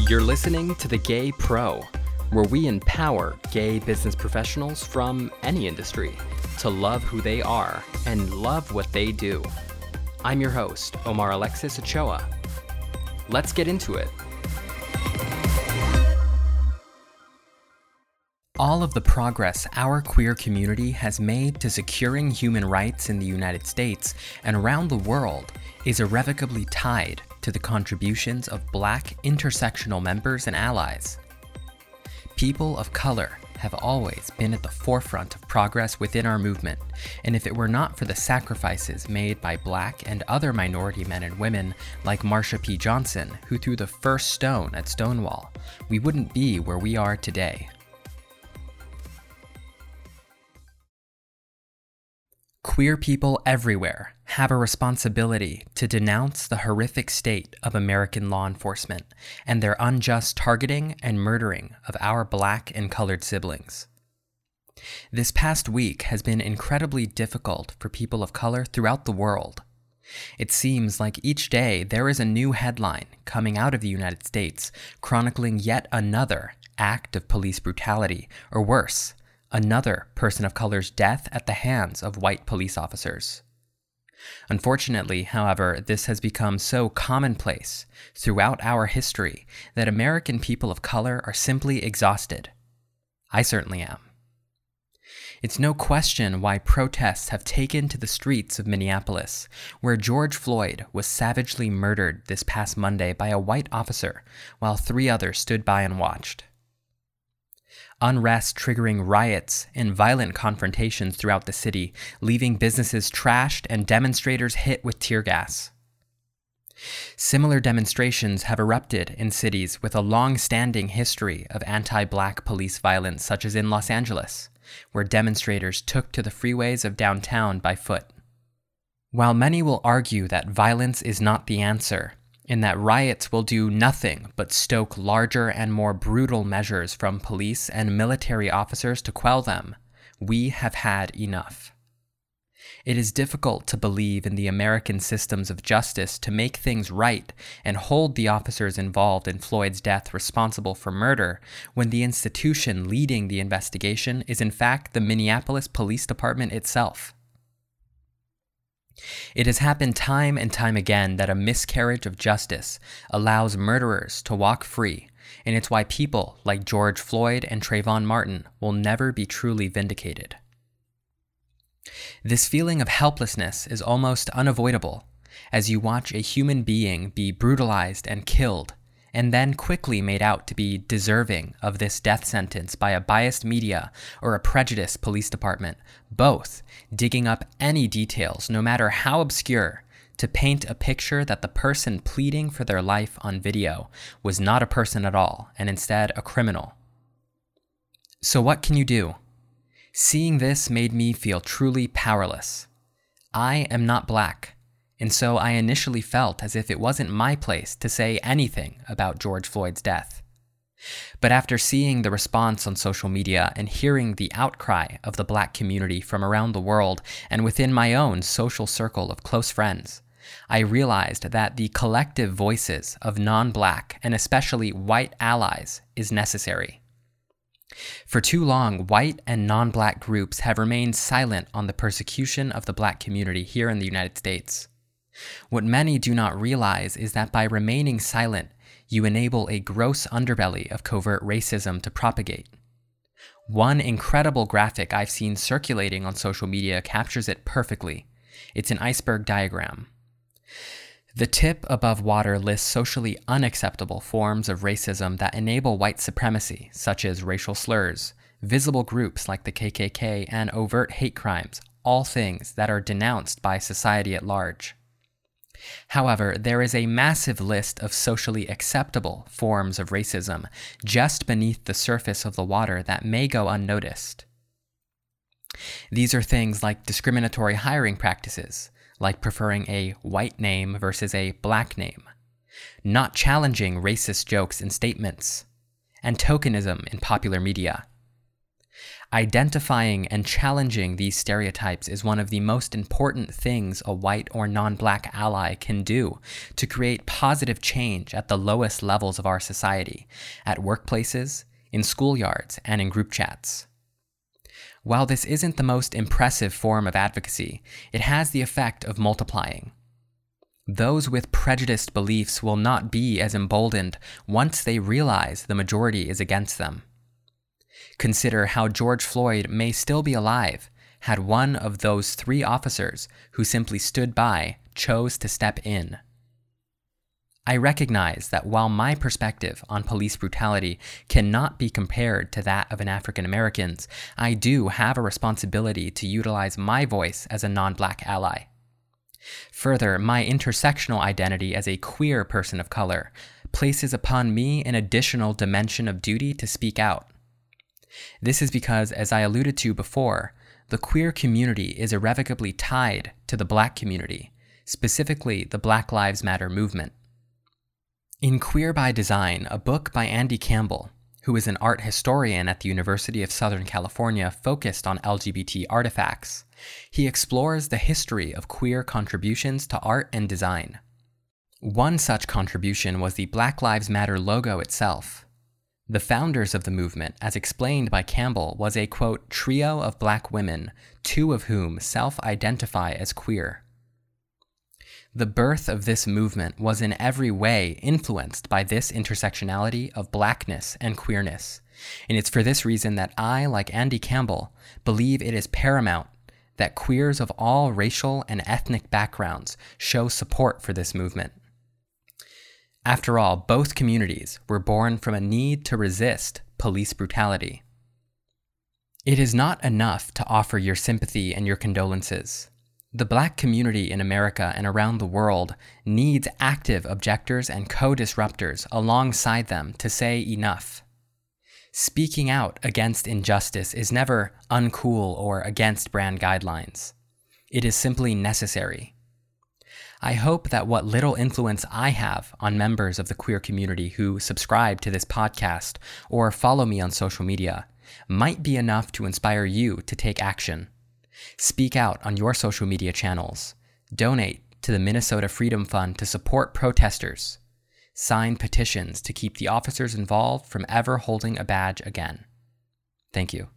You're listening to The Gay Pro, where we empower gay business professionals from any industry to love who they are and love what they do. I'm your host, Omar Alexis Ochoa. Let's get into it. All of the progress our queer community has made to securing human rights in the United States and around the world is irrevocably tied to the contributions of black intersectional members and allies. People of color have always been at the forefront of progress within our movement, and if it were not for the sacrifices made by black and other minority men and women like Marsha P. Johnson, who threw the first stone at Stonewall, we wouldn't be where we are today. Queer people everywhere have a responsibility to denounce the horrific state of American law enforcement and their unjust targeting and murdering of our black and colored siblings. This past week has been incredibly difficult for people of color throughout the world. It seems like each day there is a new headline coming out of the United States chronicling yet another act of police brutality, or worse, another person of color's death at the hands of white police officers. Unfortunately, however, this has become so commonplace throughout our history that American people of color are simply exhausted. I certainly am. It's no question why protests have taken to the streets of Minneapolis, where George Floyd was savagely murdered this past Monday by a white officer while three others stood by and watched unrest triggering riots and violent confrontations throughout the city, leaving businesses trashed and demonstrators hit with tear gas. Similar demonstrations have erupted in cities with a long standing history of anti black police violence, such as in Los Angeles, where demonstrators took to the freeways of downtown by foot. While many will argue that violence is not the answer, in that riots will do nothing but stoke larger and more brutal measures from police and military officers to quell them. We have had enough. It is difficult to believe in the American systems of justice to make things right and hold the officers involved in Floyd's death responsible for murder when the institution leading the investigation is in fact the Minneapolis Police Department itself. It has happened time and time again that a miscarriage of justice allows murderers to walk free, and it's why people like George Floyd and Trayvon Martin will never be truly vindicated. This feeling of helplessness is almost unavoidable as you watch a human being be brutalized and killed and then quickly made out to be deserving of this death sentence by a biased media or a prejudiced police department, both digging up any details, no matter how obscure, to paint a picture that the person pleading for their life on video was not a person at all, and instead a criminal. So, what can you do? Seeing this made me feel truly powerless. I am not black and so I initially felt as if it wasn't my place to say anything about George Floyd's death. But after seeing the response on social media and hearing the outcry of the black community from around the world and within my own social circle of close friends, I realized that the collective voices of non black and especially white allies is necessary. For too long, white and non black groups have remained silent on the persecution of the black community here in the United States. What many do not realize is that by remaining silent, you enable a gross underbelly of covert racism to propagate. One incredible graphic I've seen circulating on social media captures it perfectly. It's an iceberg diagram. The tip above water lists socially unacceptable forms of racism that enable white supremacy, such as racial slurs, visible groups like the KKK, and overt hate crimes, all things that are denounced by society at large. However, there is a massive list of socially acceptable forms of racism just beneath the surface of the water that may go unnoticed. These are things like discriminatory hiring practices, like preferring a white name versus a black name, not challenging racist jokes and statements, and tokenism in popular media. Identifying and challenging these stereotypes is one of the most important things a white or non black ally can do to create positive change at the lowest levels of our society, at workplaces, in schoolyards, and in group chats. While this isn't the most impressive form of advocacy, it has the effect of multiplying. Those with prejudiced beliefs will not be as emboldened once they realize the majority is against them. Consider how George Floyd may still be alive had one of those three officers who simply stood by chose to step in. I recognize that while my perspective on police brutality cannot be compared to that of an African American's, I do have a responsibility to utilize my voice as a non black ally. Further, my intersectional identity as a queer person of color places upon me an additional dimension of duty to speak out. This is because, as I alluded to before, the queer community is irrevocably tied to the black community, specifically the Black Lives Matter movement. In Queer by Design, a book by Andy Campbell, who is an art historian at the University of Southern California focused on LGBT artifacts, he explores the history of queer contributions to art and design. One such contribution was the Black Lives Matter logo itself, the founders of the movement, as explained by Campbell, was a quote, trio of black women, two of whom self identify as queer. The birth of this movement was in every way influenced by this intersectionality of blackness and queerness. And it's for this reason that I, like Andy Campbell, believe it is paramount that queers of all racial and ethnic backgrounds show support for this movement. After all, both communities were born from a need to resist police brutality. It is not enough to offer your sympathy and your condolences. The black community in America and around the world needs active objectors and co disruptors alongside them to say enough. Speaking out against injustice is never uncool or against brand guidelines. It is simply necessary. I hope that what little influence I have on members of the queer community who subscribe to this podcast or follow me on social media might be enough to inspire you to take action. Speak out on your social media channels. Donate to the Minnesota Freedom Fund to support protesters. Sign petitions to keep the officers involved from ever holding a badge again. Thank you.